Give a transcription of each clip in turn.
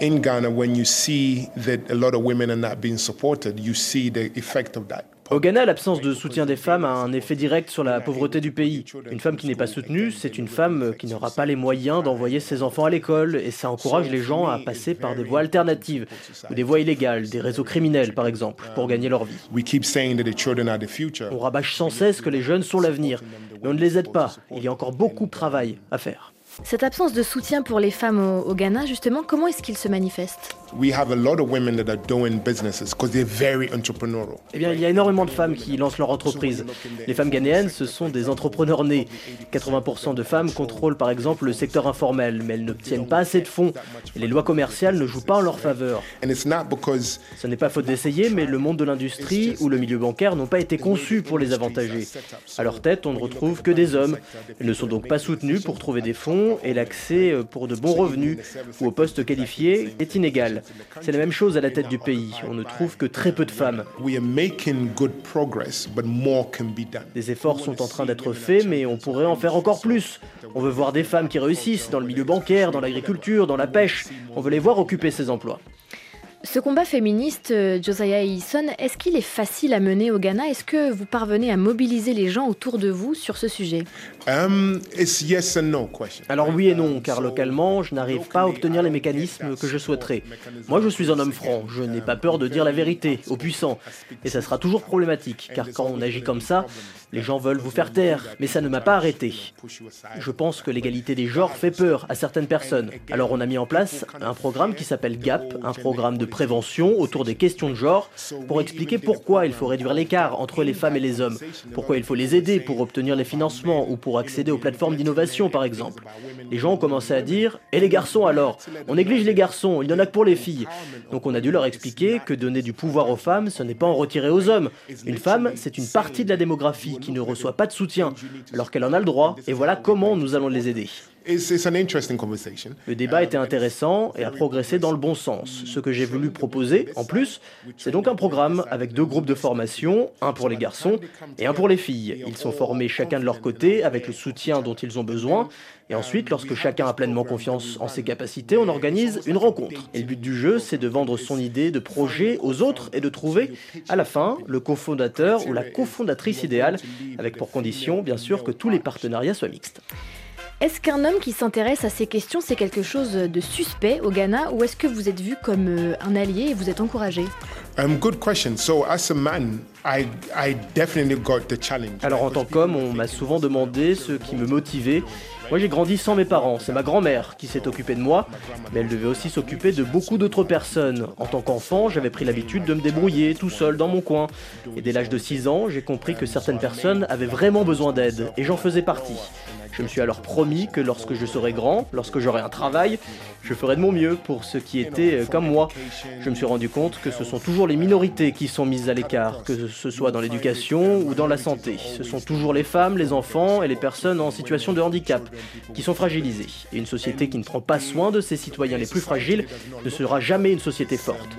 in Ghana, when you see that a lot of women are not being supported, you see the effect of that. Au Ghana, l'absence de soutien des femmes a un effet direct sur la pauvreté du pays. Une femme qui n'est pas soutenue, c'est une femme qui n'aura pas les moyens d'envoyer ses enfants à l'école et ça encourage les gens à passer par des voies alternatives ou des voies illégales, des réseaux criminels par exemple, pour gagner leur vie. On rabâche sans cesse que les jeunes sont l'avenir, mais on ne les aide pas. Il y a encore beaucoup de travail à faire. Cette absence de soutien pour les femmes au, au Ghana, justement, comment est-ce qu'il se manifeste? We have a lot of women that are doing businesses because they're very entrepreneurial. Eh bien, il y a énormément de femmes qui lancent leur entreprise. Les femmes ghanéennes, ce sont des entrepreneurs nés. 80% de femmes contrôlent par exemple le secteur informel, mais elles n'obtiennent pas assez de fonds. Et les lois commerciales ne jouent pas en leur faveur. Ce n'est pas faute d'essayer, mais le monde de l'industrie ou le milieu bancaire n'ont pas été conçus pour les avantager. À leur tête, on ne retrouve que des hommes. Ils ne sont donc pas soutenus pour trouver des fonds et l'accès pour de bons revenus ou aux postes qualifiés est inégal. C'est la même chose à la tête du pays. On ne trouve que très peu de femmes. Des efforts sont en train d'être faits, mais on pourrait en faire encore plus. On veut voir des femmes qui réussissent dans le milieu bancaire, dans l'agriculture, dans la pêche. On veut les voir occuper ces emplois. Ce combat féministe, euh, Josiah Eason, est-ce qu'il est facile à mener au Ghana? Est-ce que vous parvenez à mobiliser les gens autour de vous sur ce sujet? Um, Alors oui et non, car localement, je n'arrive pas à obtenir les mécanismes que je souhaiterais. Moi, je suis un homme franc, je n'ai pas peur de dire la vérité aux puissants. Et ça sera toujours problématique, car quand on agit comme ça, les gens veulent vous faire taire, mais ça ne m'a pas arrêté. Je pense que l'égalité des genres fait peur à certaines personnes. Alors on a mis en place un programme qui s'appelle GAP, un programme de prévention autour des questions de genre, pour expliquer pourquoi il faut réduire l'écart entre les femmes et les hommes, pourquoi il faut les aider pour obtenir les financements ou pour accéder aux plateformes d'innovation par exemple. Les gens ont commencé à dire Et les garçons alors? On néglige les garçons, il n'y en a que pour les filles. Donc on a dû leur expliquer que donner du pouvoir aux femmes, ce n'est pas en retirer aux hommes. Une femme, c'est une partie de la démographie qui ne reçoit pas de soutien, alors qu'elle en a le droit, et voilà comment nous allons les aider. Le débat était intéressant et a progressé dans le bon sens. Ce que j'ai voulu proposer, en plus, c'est donc un programme avec deux groupes de formation, un pour les garçons et un pour les filles. Ils sont formés chacun de leur côté avec le soutien dont ils ont besoin. Et ensuite, lorsque chacun a pleinement confiance en ses capacités, on organise une rencontre. Et le but du jeu, c'est de vendre son idée de projet aux autres et de trouver, à la fin, le cofondateur ou la cofondatrice idéale, avec pour condition, bien sûr, que tous les partenariats soient mixtes. Est-ce qu'un homme qui s'intéresse à ces questions, c'est quelque chose de suspect au Ghana ou est-ce que vous êtes vu comme euh, un allié et vous êtes encouragé? Alors en tant qu'homme, on m'a souvent demandé ce qui me motivait. Moi j'ai grandi sans mes parents, c'est ma grand-mère qui s'est occupée de moi, mais elle devait aussi s'occuper de beaucoup d'autres personnes. En tant qu'enfant, j'avais pris l'habitude de me débrouiller tout seul dans mon coin. Et dès l'âge de 6 ans, j'ai compris que certaines personnes avaient vraiment besoin d'aide, et j'en faisais partie. Je me suis alors promis que lorsque je serai grand, lorsque j'aurai un travail, je ferai de mon mieux pour ceux qui étaient euh, comme moi. Je me suis rendu compte que ce sont toujours les minorités qui sont mises à l'écart, que ce soit dans l'éducation ou dans la santé. Ce sont toujours les femmes, les enfants et les personnes en situation de handicap qui sont fragilisées. Et une société qui ne prend pas soin de ses citoyens les plus fragiles ne sera jamais une société forte.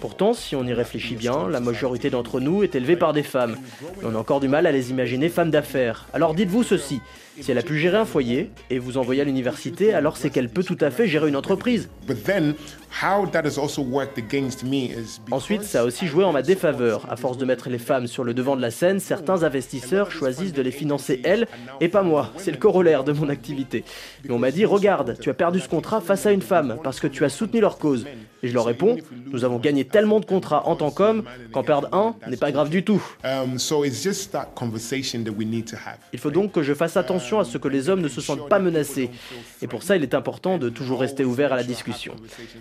Pourtant, si on y réfléchit bien, la majorité d'entre nous est élevée par des femmes. On a encore du mal à les imaginer femmes d'affaires. Alors dites-vous ceci. Si elle a pu gérer un foyer et vous envoyer à l'université, alors c'est qu'elle peut tout à fait gérer une entreprise. Ensuite, ça a aussi joué en ma défaveur. À force de mettre les femmes sur le devant de la scène, certains investisseurs choisissent de les financer elles et pas moi. C'est le corollaire de mon activité. Mais on m'a dit, regarde, tu as perdu ce contrat face à une femme parce que tu as soutenu leur cause. Et je leur réponds, nous avons gagné tellement de contrats en tant qu'hommes qu'en perdre un n'est pas grave du tout. Il faut donc que je fasse attention à ce que les hommes ne se sentent pas menacés. Et pour ça, il est important de toujours rester ouvert à la discussion.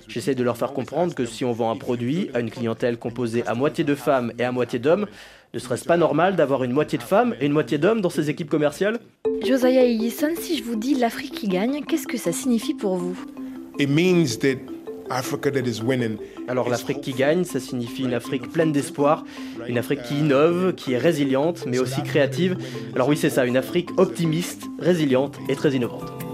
J'essaie de leur faire comprendre que si on vend un produit à une clientèle composée à moitié de femmes et à moitié d'hommes, ne serait-ce pas normal d'avoir une moitié de femmes et une moitié d'hommes dans ces équipes commerciales? Josiah Yison, si je vous dis l'Afrique qui gagne, qu'est-ce que ça signifie pour vous? Alors l'Afrique qui gagne, ça signifie une Afrique pleine d'espoir, une Afrique qui innove, qui est résiliente, mais aussi créative. Alors oui, c'est ça, une Afrique optimiste, résiliente et très innovante.